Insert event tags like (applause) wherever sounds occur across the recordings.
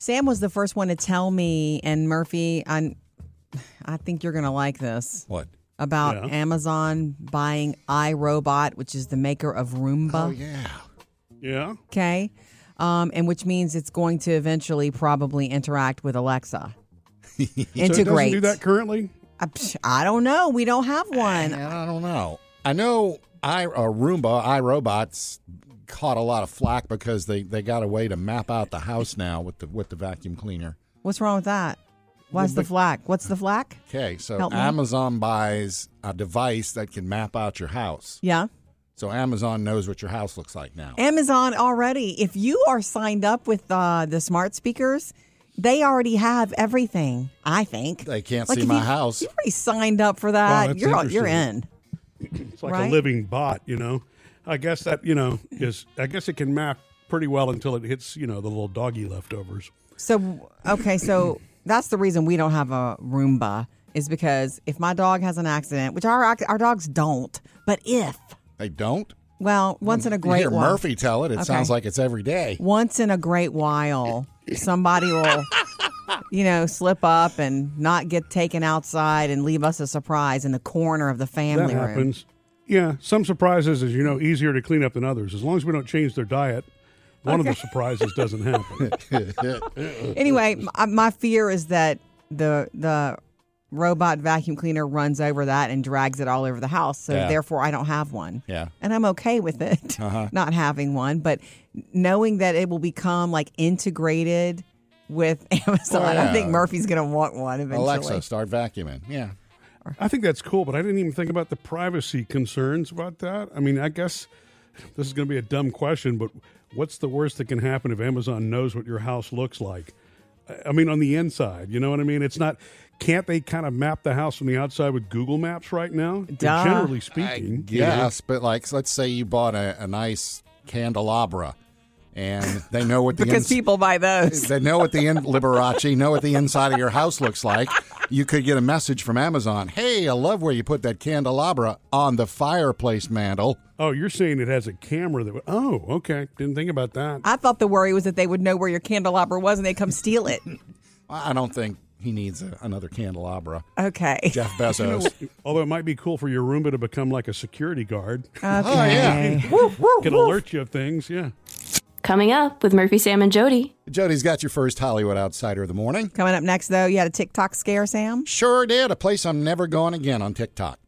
Sam was the first one to tell me, and Murphy, I, I think you're going to like this What? about Yeah. Amazon buying iRobot, which is the maker of Roomba. Oh yeah. Yeah. Okay. Um, and which means it's going to eventually probably interact with Alexa. (laughs) So it Integrate. doesn't do that currently. I, I don't know. We don't have one. And I don't know. I know I uh, Roomba iRobots caught a lot of flack because they, they got a way to map out the house now with the with the vacuum cleaner. What's wrong with that? What's the flack? What's the flack? Okay, so Help me. Amazon buys a device that can map out your house. Yeah. So Amazon knows what your house looks like now. Amazon already, if you are signed up with uh, the smart speakers, they already have everything, I think. They can't Like, see my you- house. You already signed up for that. that's you're you're in. It's like Right? a living bot, you know. I guess that you know is. I guess it can map pretty well until it hits you know the little doggy leftovers. So okay, so that's the reason we don't have a Roomba is because if my dog has an accident, which our our dogs don't, but if They don't. well, once in a You great hear while, Murphy tell it. It Okay. sounds like it's every day. once in a great while, somebody will, you know, slip up and not get taken outside and leave us a surprise in the corner of the family that room. happens. Yeah, some surprises, as you know, easier to clean up than others. As long as we don't change their diet, one of the surprises doesn't happen. (laughs) Anyway, my, my fear is that the the robot vacuum cleaner runs over that and drags it all over the house. So Yeah. therefore, I don't have one. Yeah. and I'm okay with it (laughs) Uh-huh. not having one, but knowing that it will become like integrated with (laughs) Amazon, Oh, yeah. I think Murphy's going to want one eventually. Alexa, start vacuuming. Yeah. I think that's cool, but I didn't even think about the privacy concerns about that. I mean, I guess (laughs) this is going to be a dumb question, but what's the worst that can happen if Amazon knows what your house looks like? I- I mean, on the inside, you know what I mean? It's not. Can't they kind of map the house from the outside with Google Maps right now? Duh. Generally speaking, you know? Yes, but like, let's say you bought a, a nice candelabra, and they know what the because ins- people buy those. they know what the in- Liberace know what the inside of your house looks like. You could get a message from Amazon. Hey, I love where you put that candelabra on the fireplace mantle. Oh, you're saying it has a camera that would. Oh, okay. Didn't think about that. I thought the worry was that they would know where your candelabra was and they'd come steal it. I don't think he needs a, another candelabra. Okay. Jeff Bezos. Although it might be cool for your Roomba to become like a security guard, Okay. (laughs) Oh, yeah, can alert you of things. Yeah. Coming up with Murphy, Sam, and Jody. Jody's got your first Hollywood Outsider of the morning. Coming up next, though, you had a TikTok scare, Sam. Sure did. A place I'm never going again on TikTok.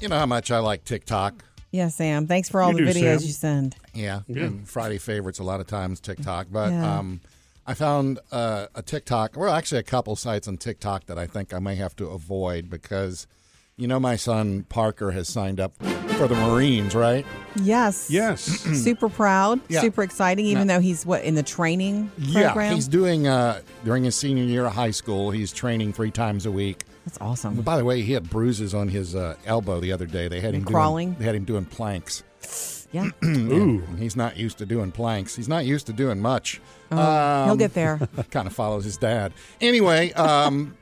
You know how much I like TikTok. Yeah, Sam. Thanks for all You the do, videos Sam. you send. Yeah, Yeah. and Friday favorites a lot of times TikTok, but Yeah. um, I found uh, a TikTok, well, actually a couple sites on TikTok that I think I may have to avoid because, you know, my son Parker has signed up for the Marines, right? Yes. Yes. (clears throat) Super proud. Yeah. Super exciting, even though he's what in the training program. Yeah, he's doing uh, during his senior year of high school. He's training three times a week. That's awesome. By the way, he had bruises on his uh, elbow the other day. They had him crawling? Doing, they had him doing planks. Yeah. (clears throat) Ooh. He's not used to doing planks. He's not used to doing much. Oh, He'll get there. (laughs) kind of follows his dad. Anyway, um,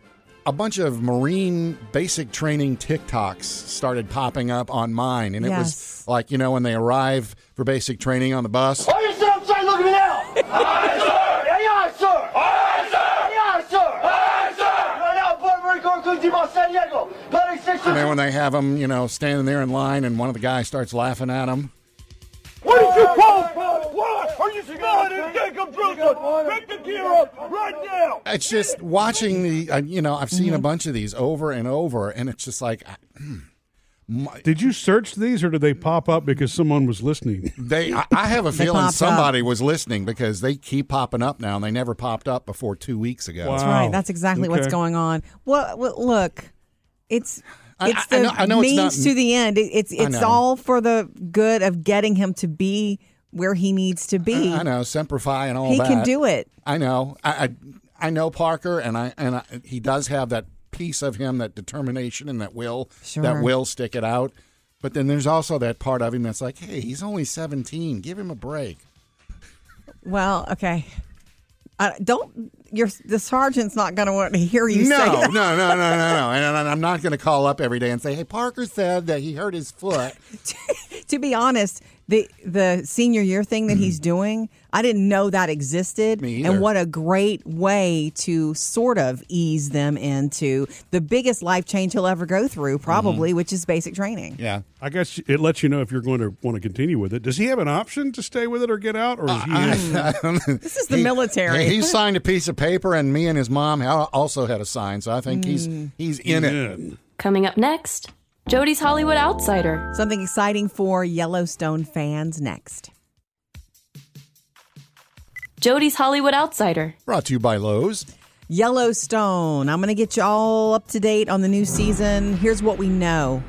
a bunch of Marine basic training TikToks started popping up on mine, and it Yes. was like you know when they arrive for basic training on the bus. Why you sit outside looking at me now? Aye, sir! Yeah, yeah, sir! Aye, sir! Yeah, sir! Aye, sir! Right now, Puerto Rico, Curitiba, San Diego, Paris, And then when they have them, you know, standing there in line, and one of the guys starts laughing at them. What did you call? What? Are you scared and Jacob Wilson? Pick the gear up right now! It's just watching the, uh, you know, I've seen a bunch of these over and over, and it's just like, my, Did you search these or did they pop up because someone was listening? they. I, I have a feeling popped somebody was listening because they keep popping up now, and they never popped up before two weeks ago. Wow. That's right. That's exactly what's going on. Well, well look, it's it's I the know- I know it's means not- to the end. It, it's it's all for the good of getting him to be where he needs to be. I know Semper Fi and all he that. He can do it. I know. I, I I know Parker, and I and I, he does have that piece of him, that determination and that will, Sure. that will stick it out. But then there's also that part of him that's like, hey, he's only 17. Give him a break. Well, okay. I, don't your the sergeant's not going to want to hear you no, say no, that. no, no, no, no. And, (laughs) and I'm not going to call up every day and say, hey, Parker said that he hurt his foot. (laughs) to be honest, the the senior year thing that he's doing, I didn't know that existed. Mm-hmm. Me either. and what a great way to sort of ease them into the biggest life change he'll ever go through, Mm-hmm. probably, which is basic training. Yeah. I guess it lets you know if you're going to want to continue with it. Does he have an option to stay with it or get out, or is he? in? (laughs) This is the military. He, he signed a piece of paper, and me and his mom also had a sign. So I think he's Mm. he's in it. in. Coming up next, Jody's Hollywood Outsider. Something exciting for Yellowstone fans next. Jody's Hollywood Outsider. Brought to you by Lowe's. Yellowstone. I'm going to get you all up to date on the new season. Here's what we know.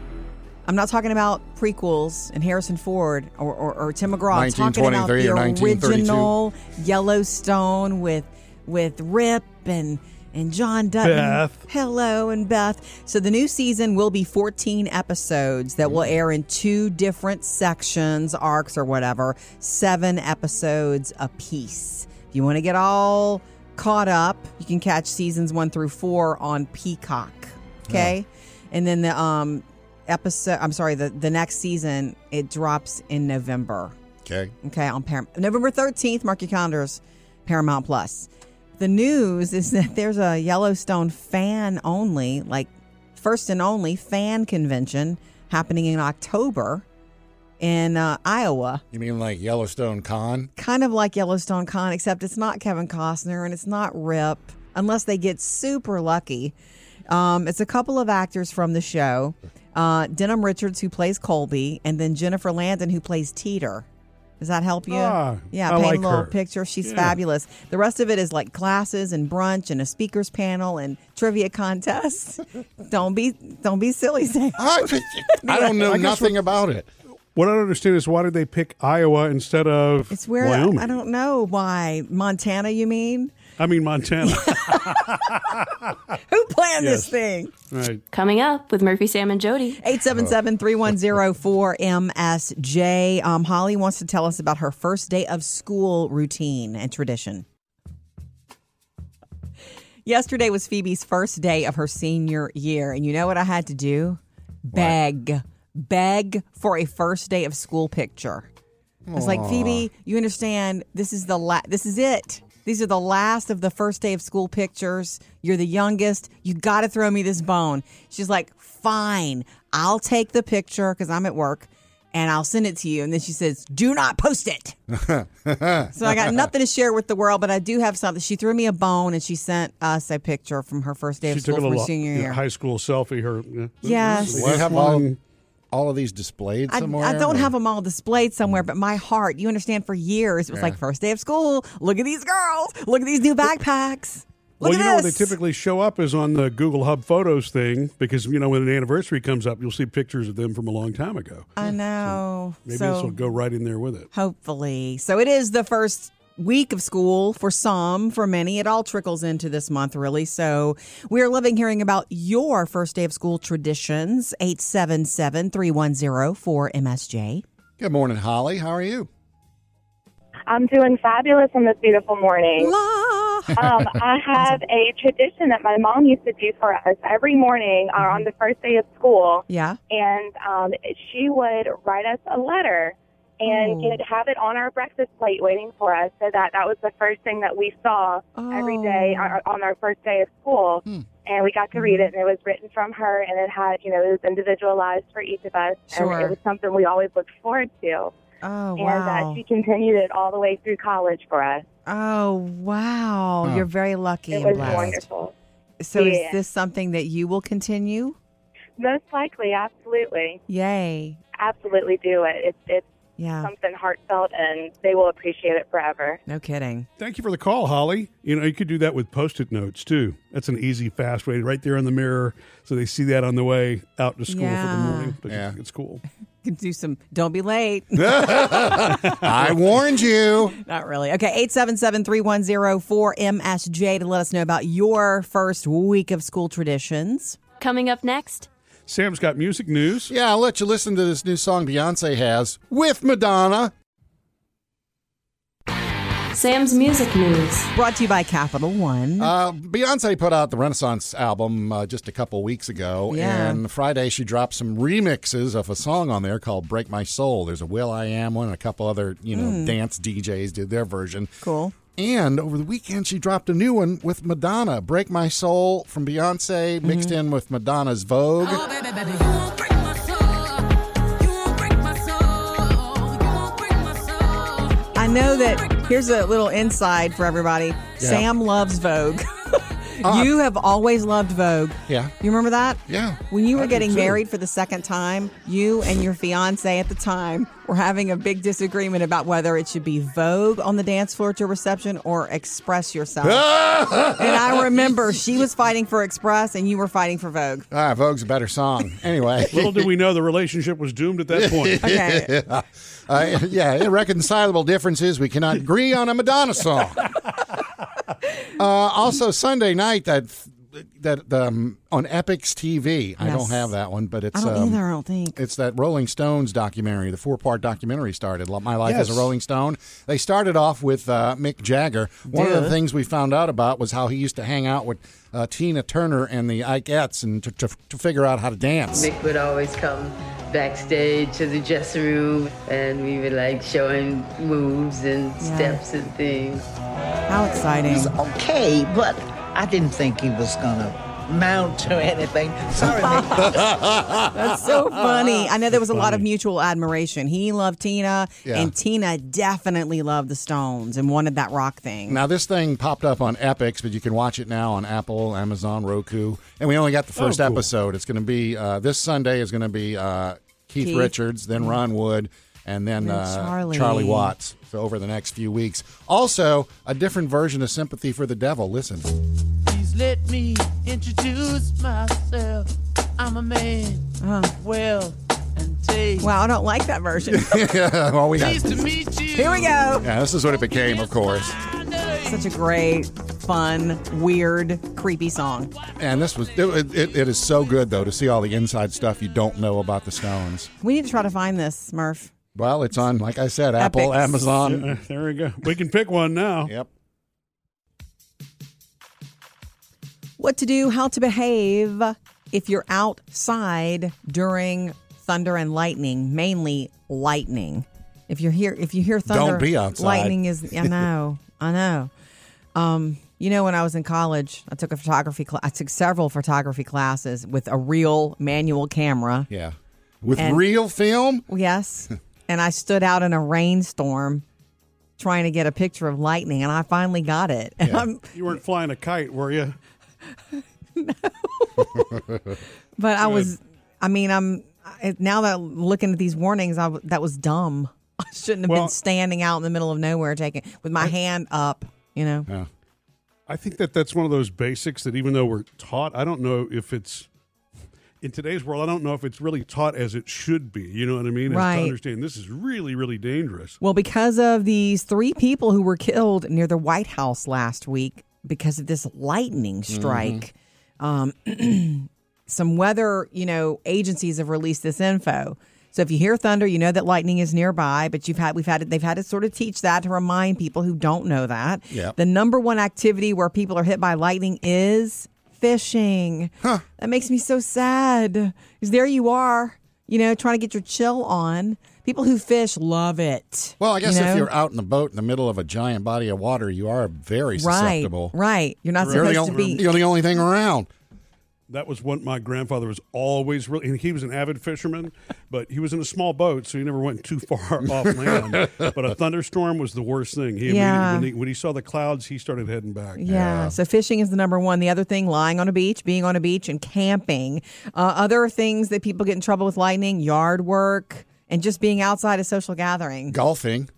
I'm not talking about prequels and Harrison Ford or, or, or Tim McGraw. I'm talking about the original Yellowstone with with Rip and and John Dutton. Beth. Hello and Beth. So the new season will be 14 episodes that will air in two different sections, arcs or whatever, seven episodes apiece. If you want to get all caught up, you can catch seasons one through four on Peacock. Okay. And then the um episode I'm sorry, the, the next season it drops in November. Okay. Okay, on Paramount. November 13th, mark your calendars, Paramount Plus. The news is that there's a Yellowstone fan only, like first and only fan convention happening in October in uh, Iowa. You mean like Yellowstone Con? Kind of like Yellowstone Con, except it's not Kevin Costner and it's not Rip, unless they get super lucky. Um, it's a couple of actors from the show uh, Denim Richards, who plays Colby, and then Jennifer Landon, who plays Teeter. Does that help you? Ah, yeah, I paint like a little her. picture. She's Yeah. fabulous. The rest of it is like classes and brunch and a speakers panel and trivia contests. (laughs) don't be don't be silly, Sam. (laughs) I, I don't know I guess nothing about it. What I don't understand is why did they pick Iowa instead of It's where Wyoming? I don't know why Montana. You mean I mean Montana. (laughs) who planned this thing? right. Coming up with Murphy, Sam, and Jody. 877-310-4MSJ. Um, Holly wants to tell us about her first day of school routine and tradition. Yesterday was Phoebe's first day of her senior year, and you know what I had to do? Beg, beg for a first day of school picture. I was like, Phoebe, you understand? This is the la- This is it. These are the last of the first day of school pictures. You're the youngest. You got to throw me this bone. She's like, fine, I'll take the picture because I'm at work, and I'll send it to you. And then she says, do not post it. (laughs) so I got nothing to share with the world, but I do have something. She threw me a bone, and she sent us a picture from her first day She of school took a for little senior yeah, year. high school selfie. Her yeah. Yes. This Do is have all, one- all of these displayed I, somewhere? I don't or- have them all displayed somewhere, but my heart, you understand, for years it was like first day of school. Look at these girls. Look at these new backpacks. Look well, you know where they typically show up is on the Google Hub Photos thing because you know when an anniversary comes up, you'll see pictures of them from a long time ago. I know. Maybe so this will go right in there with it. hopefully, so it is the first week of school for some. For many, it all trickles into this month, really. So we are loving hearing about your first day of school traditions. 877-310-4MSJ. Good morning, Holly. How are you? I'm doing fabulous on this beautiful morning. Um, (laughs) I have a tradition that my mom used to do for us every morning uh, on the first day of school, Yeah. and um, she would write us a letter and Oh. get have it on our breakfast plate waiting for us, so that that was the first thing that we saw every day Oh. on, on our first day of school. And we got to read it, and it was written from her, and it had, you know, it was individualized for each of us, Sure. and it was something we always looked forward to. Oh, And wow. uh, she continued it all the way through college for us. Oh, wow. Huh. You're very lucky It and was blessed. wonderful. So is this something that you will continue? Most likely, absolutely, Yay. absolutely do it. It's it's Yeah. something heartfelt, and they will appreciate it forever. No kidding. Thank you for the call, Holly. You know, you could do that with post-it notes too. That's an easy, fast way, right there on the mirror, so they see that on the way out to school for the morning. But Yeah. it's cool. (laughs) You can do some don't be late. (laughs) I warned you. Not really. Okay, 877-310-4MSJ to let us know about your first week of school traditions. Coming up next, Sam's got music news. Yeah, I'll let you listen to this new song Beyonce has with Madonna. Sam's Music News. Brought to you by Capital One. Uh, Beyonce put out the Renaissance album uh, just a couple weeks ago, Yeah. and Friday she dropped some remixes of a song on there called "Break My Soul." There's a will.i.am one, and a couple other you know dance DJs did their version. cool. And over the weekend, she dropped a new one with Madonna, "Break My Soul" from Beyonce, mixed mm-hmm. in with Madonna's Vogue. I know that here's a little inside for everybody. Sam loves Vogue. (laughs) you have always loved Vogue. Yeah. You remember that? Yeah, When you were do getting married for the second time, you and your fiance at the time were having a big disagreement about whether it should be Vogue on the dance floor at your reception or Express Yourself. (laughs) and I remember she was fighting for Express and you were fighting for Vogue. Ah, Vogue's a better song. Anyway, Little did we know the relationship was doomed at that point. (laughs) Okay. uh, yeah, irreconcilable differences. We cannot agree on a Madonna song. Uh, also, Sunday night that that um, on Epix TV. I don't have that one, but it's I don't um, either, I don't think. It's that Rolling Stones documentary, the four part documentary started. My Life as a Rolling Stone. They started off with uh, Mick Jagger. One of the things we found out about was how he used to hang out with uh, Tina Turner and the Ikettes and to, to, to figure out how to dance. Mick would always come backstage to the dressing room and we would like show him moves and steps and things. How exciting. okay, but I didn't think he was gonna mount to anything. Sorry, Mick. (laughs) That's so funny. I know there was a lot of mutual admiration. He loved Tina, Yeah. and Tina definitely loved the Stones and wanted that rock thing. Now this thing popped up on Epix, but you can watch it now on Apple, Amazon, Roku, and we only got the first Oh, cool. episode. It's going to be uh, this Sunday. Is going to be uh, Keith, Keith. Richards, then Ron Wood, and then, Then uh, Charlie. Watts. So over the next few weeks, also a different version of "Sympathy for the Devil." Listen, Please let me introduce myself. I'm a man. Well, and taste. Wow, I don't like that version. (laughs) yeah, well, we got, Pleased to meet you. Here we go. yeah, this is what it became, of course. Such a great, fun, weird, creepy song. And this was it, it, it is so good though to see all the inside stuff you don't know about the Stones. We need to try to find this, Murph. Well, it's on, like I said, Apple, Epix. Amazon. Uh, there we go. We can pick one now. Yep. What to do, how to behave if you're outside during thunder and lightning, mainly lightning. If you're here, if you hear thunder, be outside. lightning is. I know, (laughs) I know. Um, you know, when I was in college, I took a photography class. I took several photography classes with a real manual camera. Yeah. With And- real film? Yes, (laughs) and I stood out in a rainstorm trying to get a picture of lightning, and I finally got it. And I'm, (laughs) You weren't flying a kite, were you? (laughs) (laughs) But I was, I mean, I'm I- now that looking at these warnings, I w- that was dumb. (laughs) I shouldn't have Well- been standing out in the middle of nowhere taking with my hand up. You know, Yeah. I think that that's one of those basics that even though we're taught, I don't know if it's in today's world. I don't know if it's really taught as it should be. You know what I mean? As Right. To understand this is really, really dangerous. well, because of these three people who were killed near the White House last week because of this lightning strike. Um, (clears throat) some weather, you know, agencies have released this info. So if you hear thunder, you know that lightning is nearby. But you've had we've had they've had to sort of teach that to remind people who don't know that. Yep. The number one activity where people are hit by lightning is fishing. Huh. That makes me so sad. Because there you are, you know, trying to get your chill on. People who fish love it. Well, I guess you know? if you're out in the boat in the middle of a giant body of water, you are very right, susceptible. right, you're not You're the, supposed to be. you're the only thing around. That was what my grandfather was always really. And he was an avid fisherman, but he was in a small boat, so he never went too far (laughs) off land. But a thunderstorm was the worst thing. He Yeah. when he, when he saw the clouds, he started heading back. Yeah. So fishing is the number one. The other thing, lying on a beach, being on a beach, and camping. Uh, other things that people get in trouble with lightning, yard work, and just being outside a social gathering. Golfing.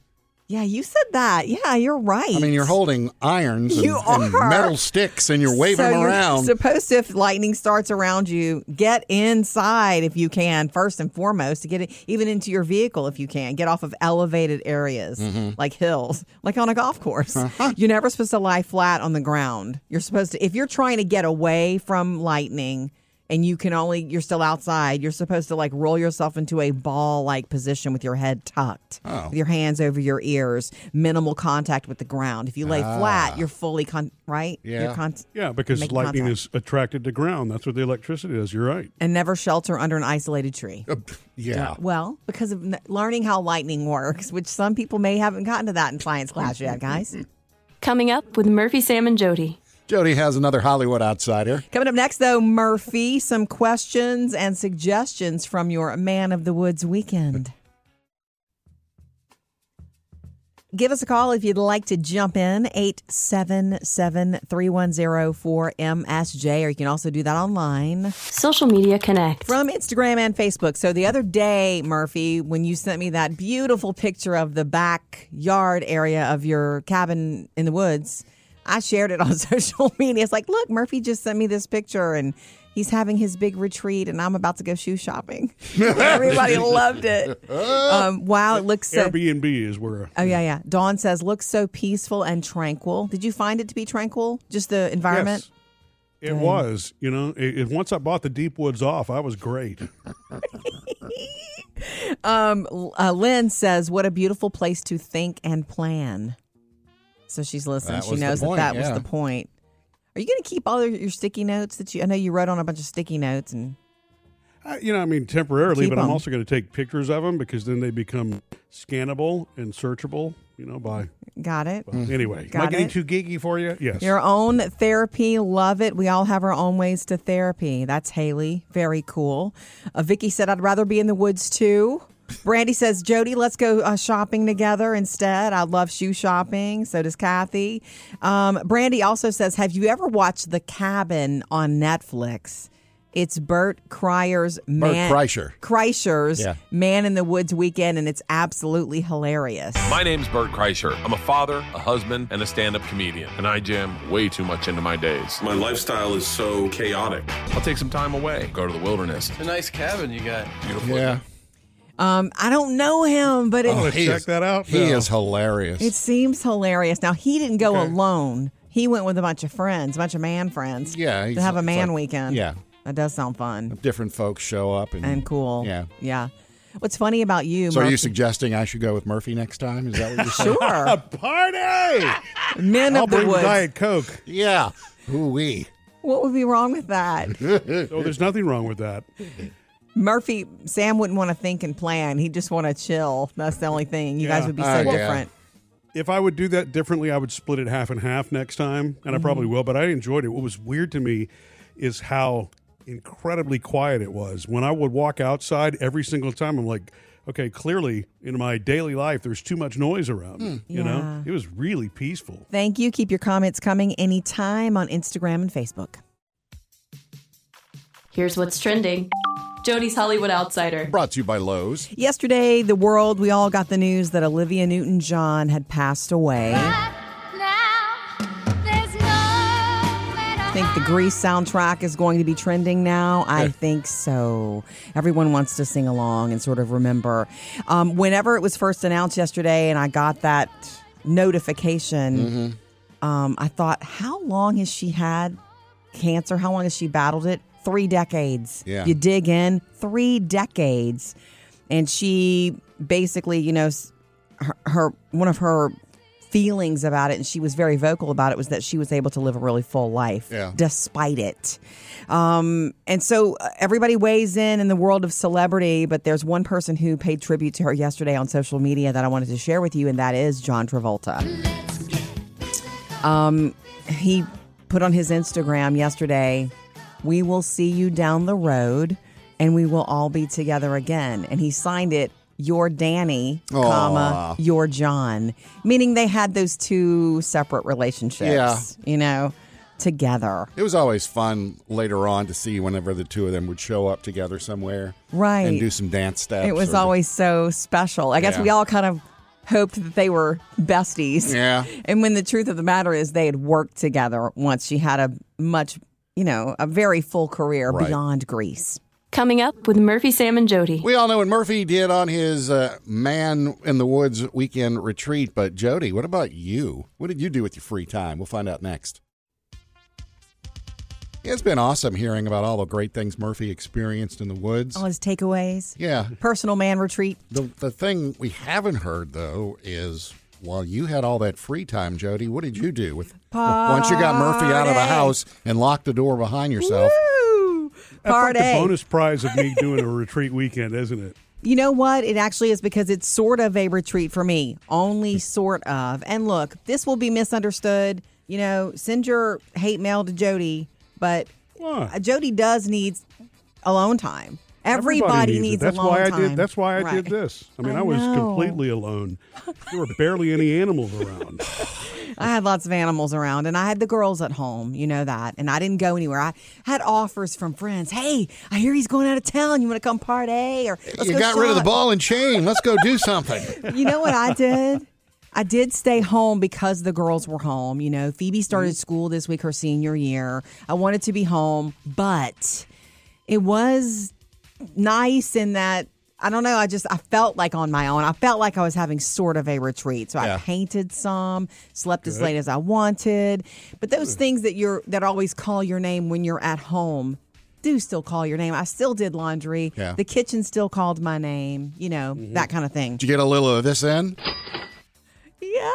Yeah, you said that. Yeah, you're right. I mean, you're holding irons and, You and are. metal sticks and you're waving so them you're around. supposed to, if lightning starts around you, get inside if you can, first and foremost, to get it even into your vehicle if you can. Get off of elevated areas Mm-hmm. like hills, like on a golf course. Uh-huh. You're never supposed to lie flat on the ground. You're supposed to, if you're trying to get away from lightning and you can only you're still outside, you're supposed to like roll yourself into a ball like position with your head tucked, Oh. with your hands over your ears, minimal contact with the ground. If you lay flat, you're fully con- right. Yeah. You're con- Yeah, because lightning contact. is attracted to ground. That's what the electricity is. You're right. and never shelter under an isolated tree. (laughs) Uh, yeah. Well, because of n- learning how lightning works, which some people may haven't gotten to that in science class yet, guys. Coming up with Murphy, Sam, and Jody. Jody has another Hollywood outsider. Coming up next, though, Murphy, some questions and suggestions from your Man of the Woods weekend. Give us a call if you'd like to jump in, 877 310 4MSJ, or you can also do that online Social Media Connect. from Instagram and Facebook. So the other day, Murphy, when you sent me that beautiful picture of the backyard area of your cabin in the woods, I shared it on (laughs) social media. It's like, look, Murphy just sent me this picture and he's having his big retreat and I'm about to go shoe shopping. (laughs) Everybody loved it. (laughs) Um, wow, it looks so. Airbnb is where. Oh yeah, yeah. Dawn says looks so peaceful and tranquil. Did you find it to be tranquil? Just the environment? Yes, it was. You know, it, it- once I bought the deep woods off, I was great. Um, uh, Lynn says, "What a beautiful place to think and plan." So she's listening. That she was the knows point, that that yeah. was the point. Are you going to keep all your, your sticky notes that you? I know you wrote on a bunch of sticky notes, and Uh, you know, I mean, temporarily, Keep but I'm also going to take pictures of them because then they become scannable and searchable. You know, by got it. anyway. Am I getting it. too geeky for you? Yes. Your own therapy, love it. We all have our own ways to therapy. That's Haley, very cool. Uh, Vicky said, "I'd rather be in the woods too." Brandy says, "Jody, let's go uh, shopping together instead. I love shoe shopping. So does Kathy." Um, Brandy also says, "Have you ever watched The Cabin on Netflix?" It's Bert Kreier's man, Kreischer. Kreischer's Yeah. Man in the Woods weekend, and it's absolutely hilarious. My name's Bert Kreischer. I'm a father, a husband, and a stand up comedian, and I jam way too much into my days. My lifestyle is so chaotic. I'll take some time away, go to the wilderness. It's a nice cabin you got. Beautiful. Yeah. Um, I don't know him, but it, Oh, he check is, that out He now. is hilarious. It seems hilarious. Now he didn't go alone. He went with a bunch of friends, a bunch of man friends. Yeah, he's- to have a it's man like- weekend. yeah. that does sound fun Different folks show up and, and cool. Yeah. yeah. What's funny about you? So are you Murphy- suggesting I should go with Murphy next time? Is that what you're saying? sure? (laughs) Party! Men I'll of the bring woods. Diet Coke. yeah. Ooh wee. What would be wrong with that? (laughs) Oh, there's nothing wrong with that. Murphy, Sam wouldn't want to think and plan. He'd just want to chill. That's the only thing. You guys would be so yeah. different. If I would do that differently, I would split it half and half next time, and I probably Mm-hmm. will. But I enjoyed it. What was weird to me is how incredibly quiet it was. When I would walk outside every single time, I'm like, okay, clearly in my daily life, there's too much noise around me. You know, it was really peaceful. Thank you. Keep your comments coming anytime on Instagram and Facebook. Here's what's trending. Jody's Hollywood Outsider. Brought to you by Lowe's. Yesterday, the world, we all got the news that Olivia Newton John had passed away. I think the Grease soundtrack is going to be trending now. I think so. Everyone wants to sing along and sort of remember. Um, whenever it was first announced yesterday, and I got that notification, um, I thought, how long has she had cancer? How long has she battled it? Three decades. Yeah. You dig in, three decades. And she basically, you know, her, her one of her feelings about it, and she was very vocal about it, was that she was able to live a really full life Yeah. despite it. Um, and so uh, everybody weighs in in the world of celebrity, but there's one person who paid tribute to her yesterday on social media that I wanted to share with you, and that is John Travolta. Um, he put on his Instagram yesterday, "We will see you down the road, and we will all be together again." And he signed it, "Your Danny, comma Your John," meaning they had those two separate relationships. Yeah. you know, together. It was always fun later on to see whenever the two of them would show up together somewhere. Right. And do some dance steps. It was always so special. I guess Yeah. we all kind of hoped that they were besties. Yeah. And when the truth of the matter is they had worked together once she had a much, you know, a very full career Right. beyond Grease. Coming up with Murphy, Sam, and Jody. We all know what Murphy did on his uh, Man in the Woods weekend retreat, but Jody, what about you? What did you do with your free time? We'll find out next. It's been awesome hearing about all the great things Murphy experienced in the woods. All his takeaways. Yeah. Personal man retreat. The the thing we haven't heard though is while you had all that free time, Jody, what did you do with once you got Murphy out of the house and locked the door behind yourself? Woo! That's like the bonus prize of me doing a retreat weekend, isn't it? You know what? It actually is because it's sort of a retreat for me. Only (laughs) sort of. And look, this will be misunderstood. You know, send your hate mail to Jody, but Why? Jody does need alone time. Everybody, Everybody needs, it. That's alone why I time. did. That's why I Right. did this. I mean, I I, was know. completely alone. There were barely any animals around. I had lots of animals around and I had the girls at home, you know that. And I didn't go anywhere. I had offers from friends. Hey, I hear he's going out of town. You want to come party or let's you go got rid of the ball and chain. Let's go do something. (laughs) You know what I did? I did stay home because the girls were home. You know, Phoebe started mm-hmm. school this week, her senior year. I wanted to be home, but it was nice in that I don't know. I just I felt like on my own. I felt like I was having sort of a retreat. So Yeah. I painted some, slept as late as I wanted. But those things that you're that always call your name when you're at home do still call your name. I still did laundry. Yeah. The kitchen still called my name. You know mm-hmm. that kind of thing. Did you get a little of this in? Yeah.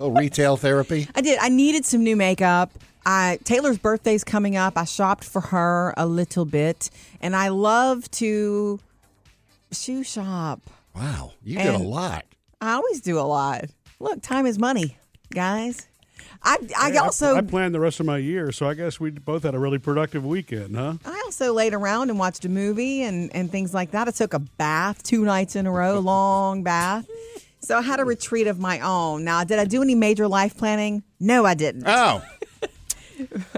Oh, (laughs) retail therapy. I did. I needed some new makeup. I Taylor's birthday's coming up. I shopped for her a little bit, and I love to shoe shop. Wow, you did a And- lot. I always do a lot. Look, time is money, guys. I I Hey, also I, planned the rest of my year, so I guess we both had a really productive weekend, huh? I also laid around and watched a movie and, and things like that. I took a bath two nights in a row, (laughs) long bath. So I had a retreat of my own. Now, did I do any major life planning? No, I didn't. Oh,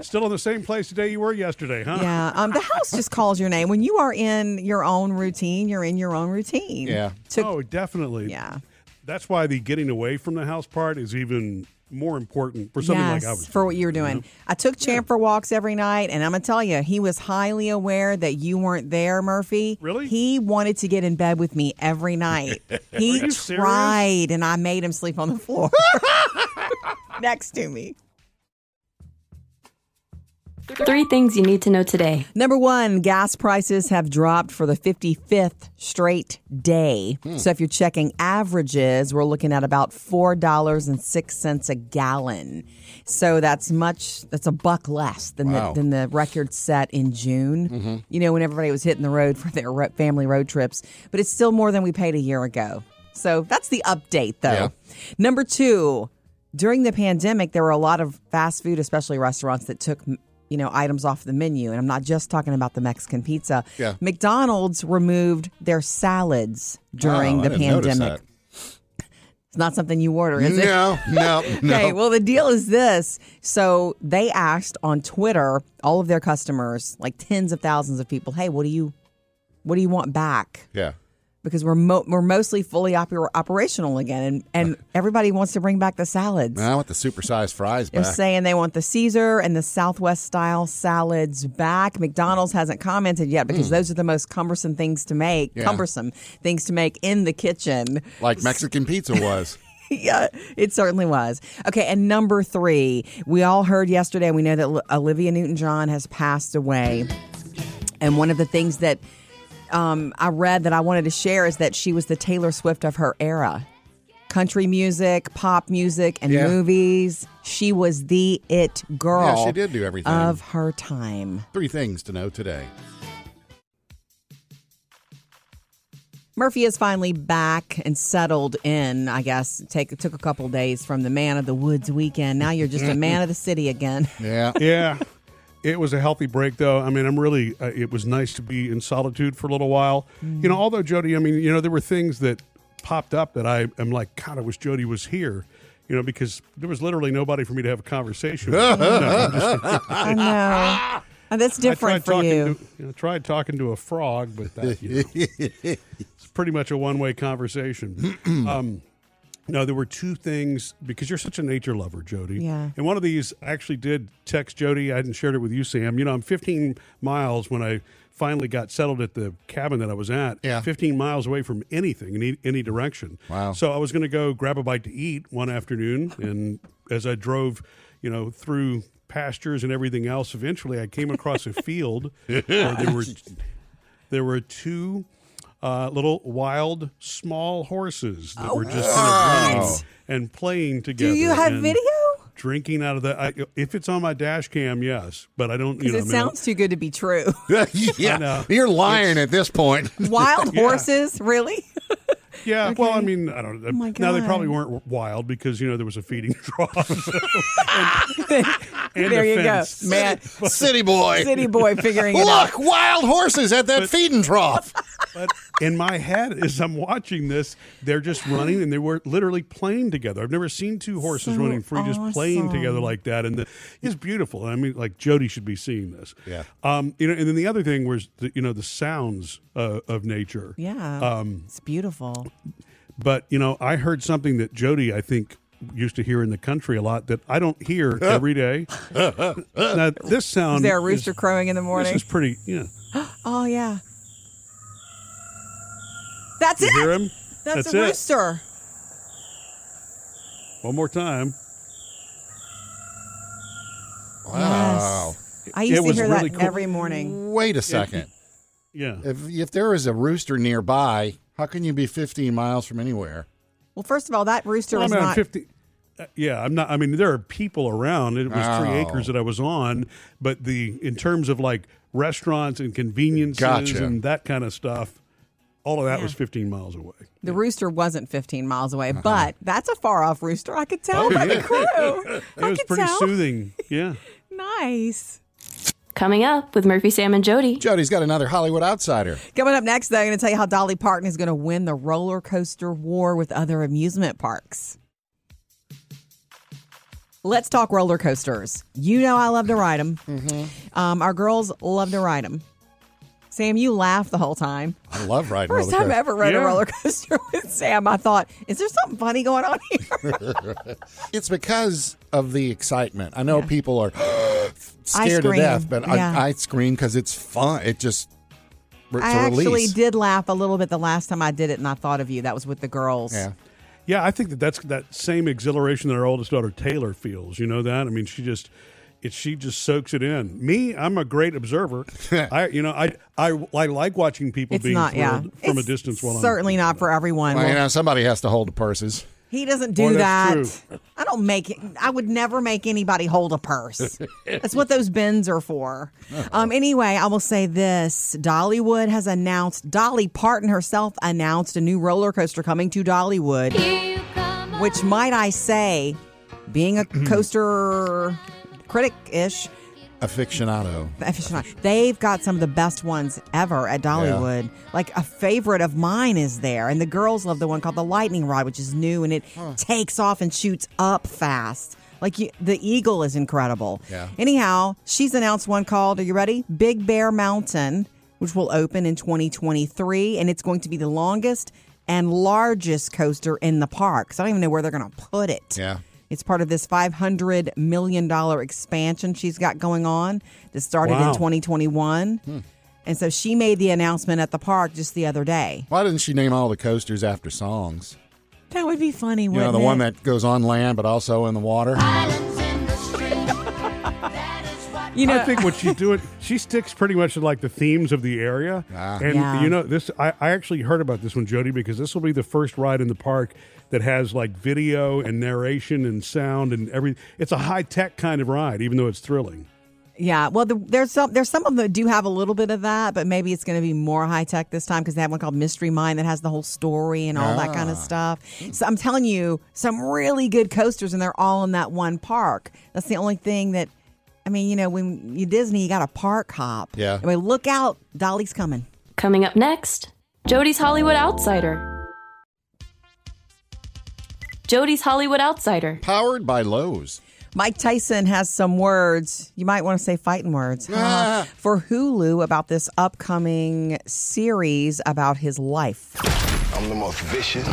Still in the same place today you were yesterday, huh? Yeah, um, the house just calls your name. When you are in your own routine, you're in your own routine. Yeah. Took- oh, definitely. yeah. That's why the getting away from the house part is even more important for something yes, like I was for what you were doing. I took Champ for walks every night, and I'm gonna tell you, he was highly aware that you weren't there, Murphy. Really? He wanted to get in bed with me every night. (laughs) He you serious? tried, and I made him sleep on the floor (laughs) next to me. Three things you need to know today. Number one, gas prices have dropped for the 55th straight day. Hmm. So if you're checking averages, we're looking at about $4.06 a gallon. So that's much, that's a buck less than, Wow. the, than the record set in June, mm-hmm. you know, when everybody was hitting the road for their family road trips. But it's still more than we paid a year ago. So that's the update, though. Yeah. Number two, during the pandemic, there were a lot of fast food, especially restaurants, that took you know items off the menu, and I'm not just talking about the Mexican pizza. Yeah. McDonald's removed their salads during Oh, the I didn't notice pandemic. It's not something you order, is it? No, no, (laughs) no. Okay, well, the deal is this. So they asked on Twitter all of their customers, like tens of thousands of people, hey, what do you, what do you want back? yeah. Because we're mo- we're mostly fully oper- operational again, and and (laughs) everybody wants to bring back the salads. I want the supersized fries They're saying they want the Caesar and the Southwest style salads back. McDonald's hasn't commented yet because hmm. those are the most cumbersome things to make. Yeah. Cumbersome things to make in the kitchen. like Mexican pizza (laughs) was. yeah, it certainly was. Okay, and number three, we all heard yesterday. We know that Olivia Newton-John has passed away, and one of the things that um, I read that I wanted to share is that she was the Taylor Swift of her era. Country music, pop music, and Yeah. movies. She was the it girl. Yeah, she did do everything. of her time. Three things to know today. Murphy is finally back and settled in. I guess take took a couple days from the man of the woods weekend. Now you're just a (laughs) man of the city again. Yeah. yeah. It was a healthy break, though. I mean, I'm really. Uh, it was nice to be in solitude for a little while. You know, although Jody, I mean, you know, there were things that popped up that I am like, God, I wish Jody was here. You know, because there was literally nobody for me to have a conversation with. (laughs) No, I'm just- (laughs) I know. (laughs) And that's I different tried for talking you. To, you know, tried talking to a frog, but that, you know, it's pretty much a one way conversation. (clears throat) um, no, there were two things because you're such a nature lover, Jody. Yeah. And one of these I actually did text Jody. I hadn't shared it with you, Sam. You know, I'm 15 miles when I finally got settled at the cabin that I was at. Yeah. 15 miles away from anything in any, any direction. Wow. So I was going to go grab a bite to eat one afternoon and as I drove, you know, through pastures and everything else, eventually I came across a field (laughs) where there were there were two uh, little wild small horses that were just kind of and playing together. Do you have video? Drinking out of the. I, if it's on my dash cam, yes, but I don't. You know, it I mean, sounds too good to be true. (laughs) (laughs) yeah, know. you're lying at this point. (laughs) Wild Yeah. horses, really? Yeah, well, I mean, I don't know. Oh now they probably weren't wild because you know there was a feeding trough. so- and, (laughs) and there you fence. go, (laughs) man. City boy. City boy figuring it out. Look, wild horses at that feeding trough. (laughs) But in my head, as I'm watching this, they're just running and they were literally playing together. I've never seen two horses So running free, just playing together like that. And the, it's beautiful. I mean, like Jody should be seeing this. Yeah. Um, you know, and then the other thing was, the, you know, the sounds uh, of nature. Yeah. Um, it's beautiful. But you know, I heard something that Jody, I think, used to hear in the country a lot that I don't hear (laughs) every day. (laughs) now, this sound Is there a is- rooster crowing in the morning? This is pretty. Yeah, (gasps) Oh, yeah. That's you it. hear him? That's, That's a it. rooster. One more time. Wow. I used It to hear really that cool. every morning. Wait a second. Yeah. If if there is a rooster nearby, how can you be 15 miles from anywhere? Well, first of all, that rooster Well, was I'm not. 50. uh, yeah, I'm not. I mean, there are people around. It was three acres that I was on, but the in terms of like restaurants and conveniences Gotcha. and that kind of stuff, all of that Yeah. was 15 miles away. The rooster wasn't 15 miles away, but that's a far off rooster. I could tell Uh-huh. Oh, by yeah. the crew. (laughs) It I was could pretty tell. soothing. Yeah. (laughs) Nice. Coming up with Murphy, Sam, and Jody. Jody's got another Hollywood outsider. Coming up next, though, I'm going to tell you how Dolly Parton is going to win the roller coaster war with other amusement parks. Let's talk roller coasters. You know I love to ride them. Mm-hmm. Um, our girls love to ride them. Sam, you laughed the whole time. I love riding First roller time I coasters. ever rode Yeah. a roller coaster (laughs) with Sam, I thought, is there something funny going on here? (laughs) It's because of the excitement. I know people are scared to death, but yeah. I, I scream because it's fun. It just it's I a actually release. did laugh a little bit the last time I did it, and I thought of you. That was with the girls. Yeah. Yeah, I think that that's that same exhilaration that our oldest daughter Taylor feels. You know that? I mean, she just it she just soaks it in. Me, I'm a great observer. (laughs) I you know I I, I like watching people It's being not, yeah. from It's a distance while I'm certainly not for everyone. Well, you know, somebody has to hold the purses. He doesn't do that's that. I don't make it. I would never make anybody hold a purse. That's what those bins are for. Um, anyway, I will say this: Dollywood has announced. Dolly Parton herself announced a new roller coaster coming to Dollywood, which might I say, being a (clears throat) coaster critic ish. Aficionado. aficionado. They've got some of the best ones ever at Dollywood. Like a favorite of mine is there, and the girls love the one called the Lightning Rod, which is new and it takes off and shoots up fast. Like you, the Eagle is incredible. Yeah. Anyhow, she's announced one called. Are you ready? Big Bear Mountain, which will open in 2023, and it's going to be the longest and largest coaster in the park. So I don't even know where they're going to put it. Yeah. It's part of this $500 million expansion she's got going on that started Wow. in 2021. Hmm. And so she made the announcement at the park just the other day. Why didn't she name all the coasters after songs? That would be funny, You know, wouldn't the one that goes on land but also in the water. You know, I think what she's doing, she sticks pretty much to like the themes of the area. Ah. And Yeah. you know, this I, I actually heard about this one, Jody, because this will be the first ride in the park that has like video and narration and sound and every. It's a high tech kind of ride, even though it's thrilling. yeah. Well, the, there's some there's some of them that do have a little bit of that, but maybe it's going to be more high tech this time because they have one called Mystery Mine that has the whole story and all that kind Ah. of stuff. So I'm telling you, some really good coasters, and they're all in that one park. That's the only thing that. I mean, you know, when you Disney, you got a park hop. Yeah. I mean, look out, Dolly's coming. Coming up next, Jody's Hollywood Outsider. Jody's Hollywood Outsider. Powered by Lowe's. Mike Tyson has some words. You might want to say fighting words Ah. for Hulu about this upcoming series about his life. I'm the most vicious,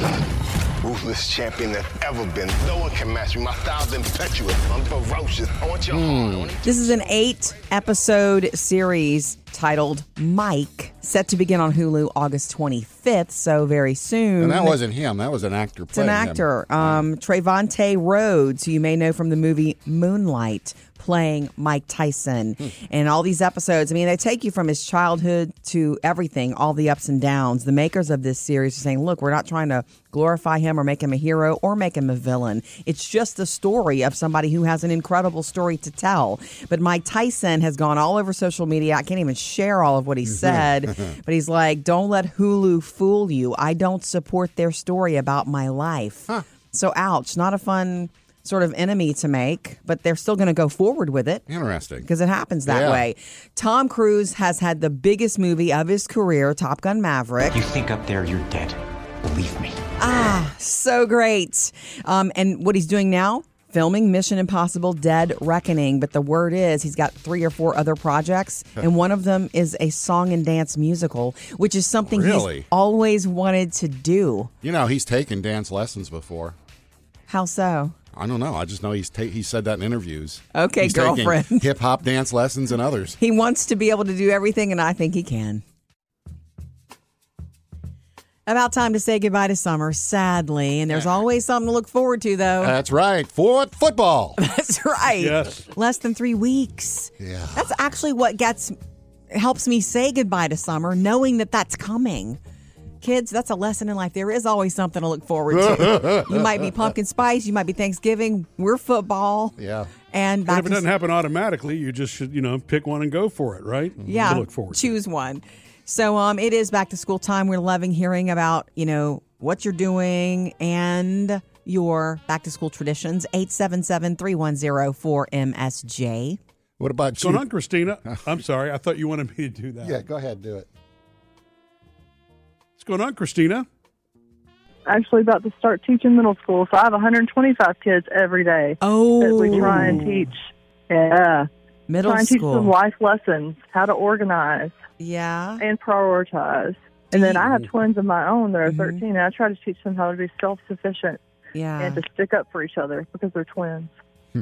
ruthless champion that's ever been. No one can match me. My style's impetuous. I'm ferocious. I want your heart. I want This is an eight episode series titled Mike, set to begin on Hulu August 25th, so very soon. And that wasn't him. That was an actor. It's an actor, um, Trevante Rhodes, who you may know from the movie Moonlight, playing Mike Tyson. And all these episodes, I mean, they take you from his childhood to everything, all the ups and downs. The makers of this series are saying, look, we're not trying to glorify him or make him a hero or make him a villain. It's just the story of somebody who has an incredible story to tell. But Mike Tyson has gone all over social media. I can't even share all of what he mm-hmm. said, (laughs) but he's like, don't let Hulu fool you. I don't support their story about my life. So, ouch, not a fun sort of enemy to make, but they're still going to go forward with it. Interesting. Because it happens that Yeah. way. Tom Cruise has had the biggest movie of his career, Top Gun Maverick. You think up there you're dead. Believe me. Ah, so great. Um, and what he's doing now? Filming Mission Impossible Dead Reckoning. But the word is he's got three or four other projects, and one of them is a song and dance musical, which is something Really? he's always wanted to do. You know, he's taken dance lessons before. How so? I don't know. I just know he's ta- he said that in interviews. Okay, he's girlfriend. (laughs) Hip hop dance lessons and others. He wants to be able to do everything, and I think he can. About time to say goodbye to summer, sadly. And there's always something to look forward to, though. That's right. Fort football. (laughs) That's right. Yes. Less than three weeks. Yeah. That's actually what gets helps me say goodbye to summer, knowing that that's coming. Kids, that's a lesson in life. There is always something to look forward to. (laughs) you might be pumpkin spice, you might be Thanksgiving. We're football. Yeah. And But if it doesn't happen automatically, you just should, you know, pick one and go for it, right? yeah, To look forward. to. choose one. So um, it is back to school time. We're loving hearing about you know what you're doing and your back to school traditions. 877-310-4MSJ. What about What's going on, Christina? (laughs) I'm sorry. I thought you wanted me to do that. Yeah, go ahead, do it. What's going on, Christina? actually about to start teaching middle school, so I have 125 kids every day. Oh, that we try and teach. Yeah, Middle try and teach school. them life lessons, how to organize, Yeah. and prioritize. And then I have twins of my own that are Mm-hmm. 13, and I try to teach them how to be self-sufficient Yeah. and to stick up for each other because they're twins.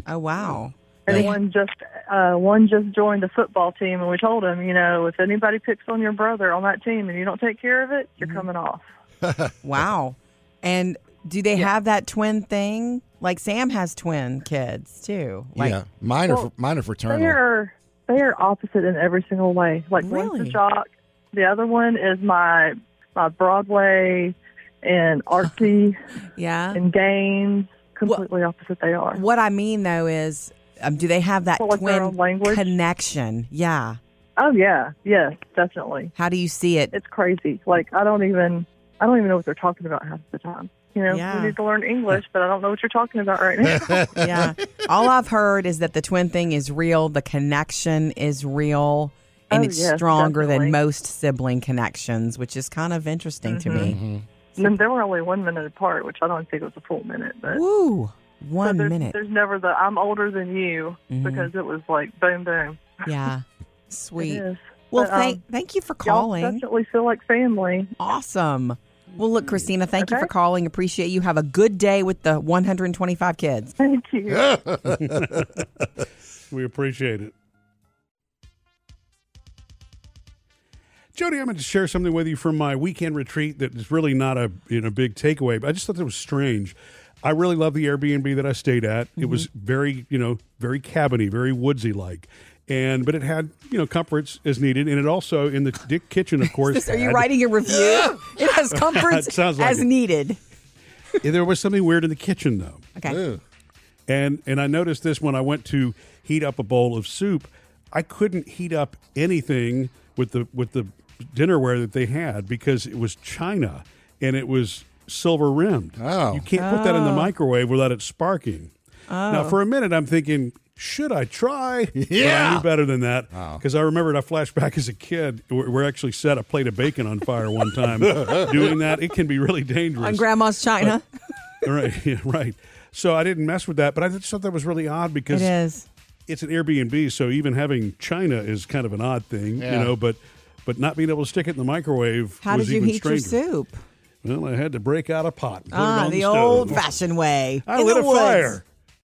Oh wow. And They- one just uh, one just joined the football team, and we told him, you know, if anybody picks on your brother on that team and you don't take care of it, you're Mm-hmm. coming off. (laughs) Wow. And do they have that twin thing? Like Sam has twin kids too. Like yeah, mine are Well, mine are fraternal. They are they are opposite in every single way. Like one's Really? a jock, the other one is my my Broadway and (laughs) artsy yeah. and games. Completely opposite they are. What I mean though is, um, do they have that Well, twin language? connection? Yeah. Oh yeah, yes, definitely. How do you see it? It's crazy. Like I don't even I don't even know what they're talking about half the time. You know, Yeah. we need to learn English, but I don't know what you're talking about right now. (laughs) (laughs) yeah. All I've heard is that the twin thing is real. The connection is real. And Oh, it's yes, stronger definitely. than most sibling connections, which is kind of interesting to me. Mm-hmm. And then they were only one minute apart, which I don't think was a full minute. But Woo. So One there's, minute. There's never the I'm older than you Mhm. because it was like boom boom. Yeah. (laughs) Sweet. Well, But, um, thank thank you for y'all calling. definitely feel like family. Awesome. Well, look, Christina, thank you for calling. Appreciate you. Have a good day with the 125 kids. Thank you. (laughs) we appreciate it. Jody, I'm going to share something with you from my weekend retreat that is really not a you know big takeaway, but I just thought that was strange. I really love the Airbnb that I stayed at. It was Mm-hmm. very you know very cabiny, very woodsy like, and but it had you know comforts as needed, and it also in the dick kitchen, of (laughs) course. Are you had- writing a review? (laughs) it has comforts It like as it. needed. there was something weird in the kitchen though. Okay. And and I noticed this when I went to heat up a bowl of soup. I couldn't heat up anything with the with the dinnerware that they had because it was china and it was silver rimmed. Oh. You can't put that in the Oh. microwave without it sparking. Now Oh. for a minute I'm thinking should I try? (laughs) But I knew better than that because I remembered I flashed back as a kid. We we actually set a plate of bacon on fire one time. (laughs) Doing that, it can be really dangerous. On Grandma's China. (laughs) right, yeah, right. So I didn't mess with that, but I just thought that was really odd because It is. it's an Airbnb, so even having China is kind of an odd thing, Yeah. you know. But but not being able to stick it in the microwave. How was did you even heat stranger. your soup? Well, I had to break out a pot. And put it Ah, on the old fashioned way. I in lit the a woods. fire.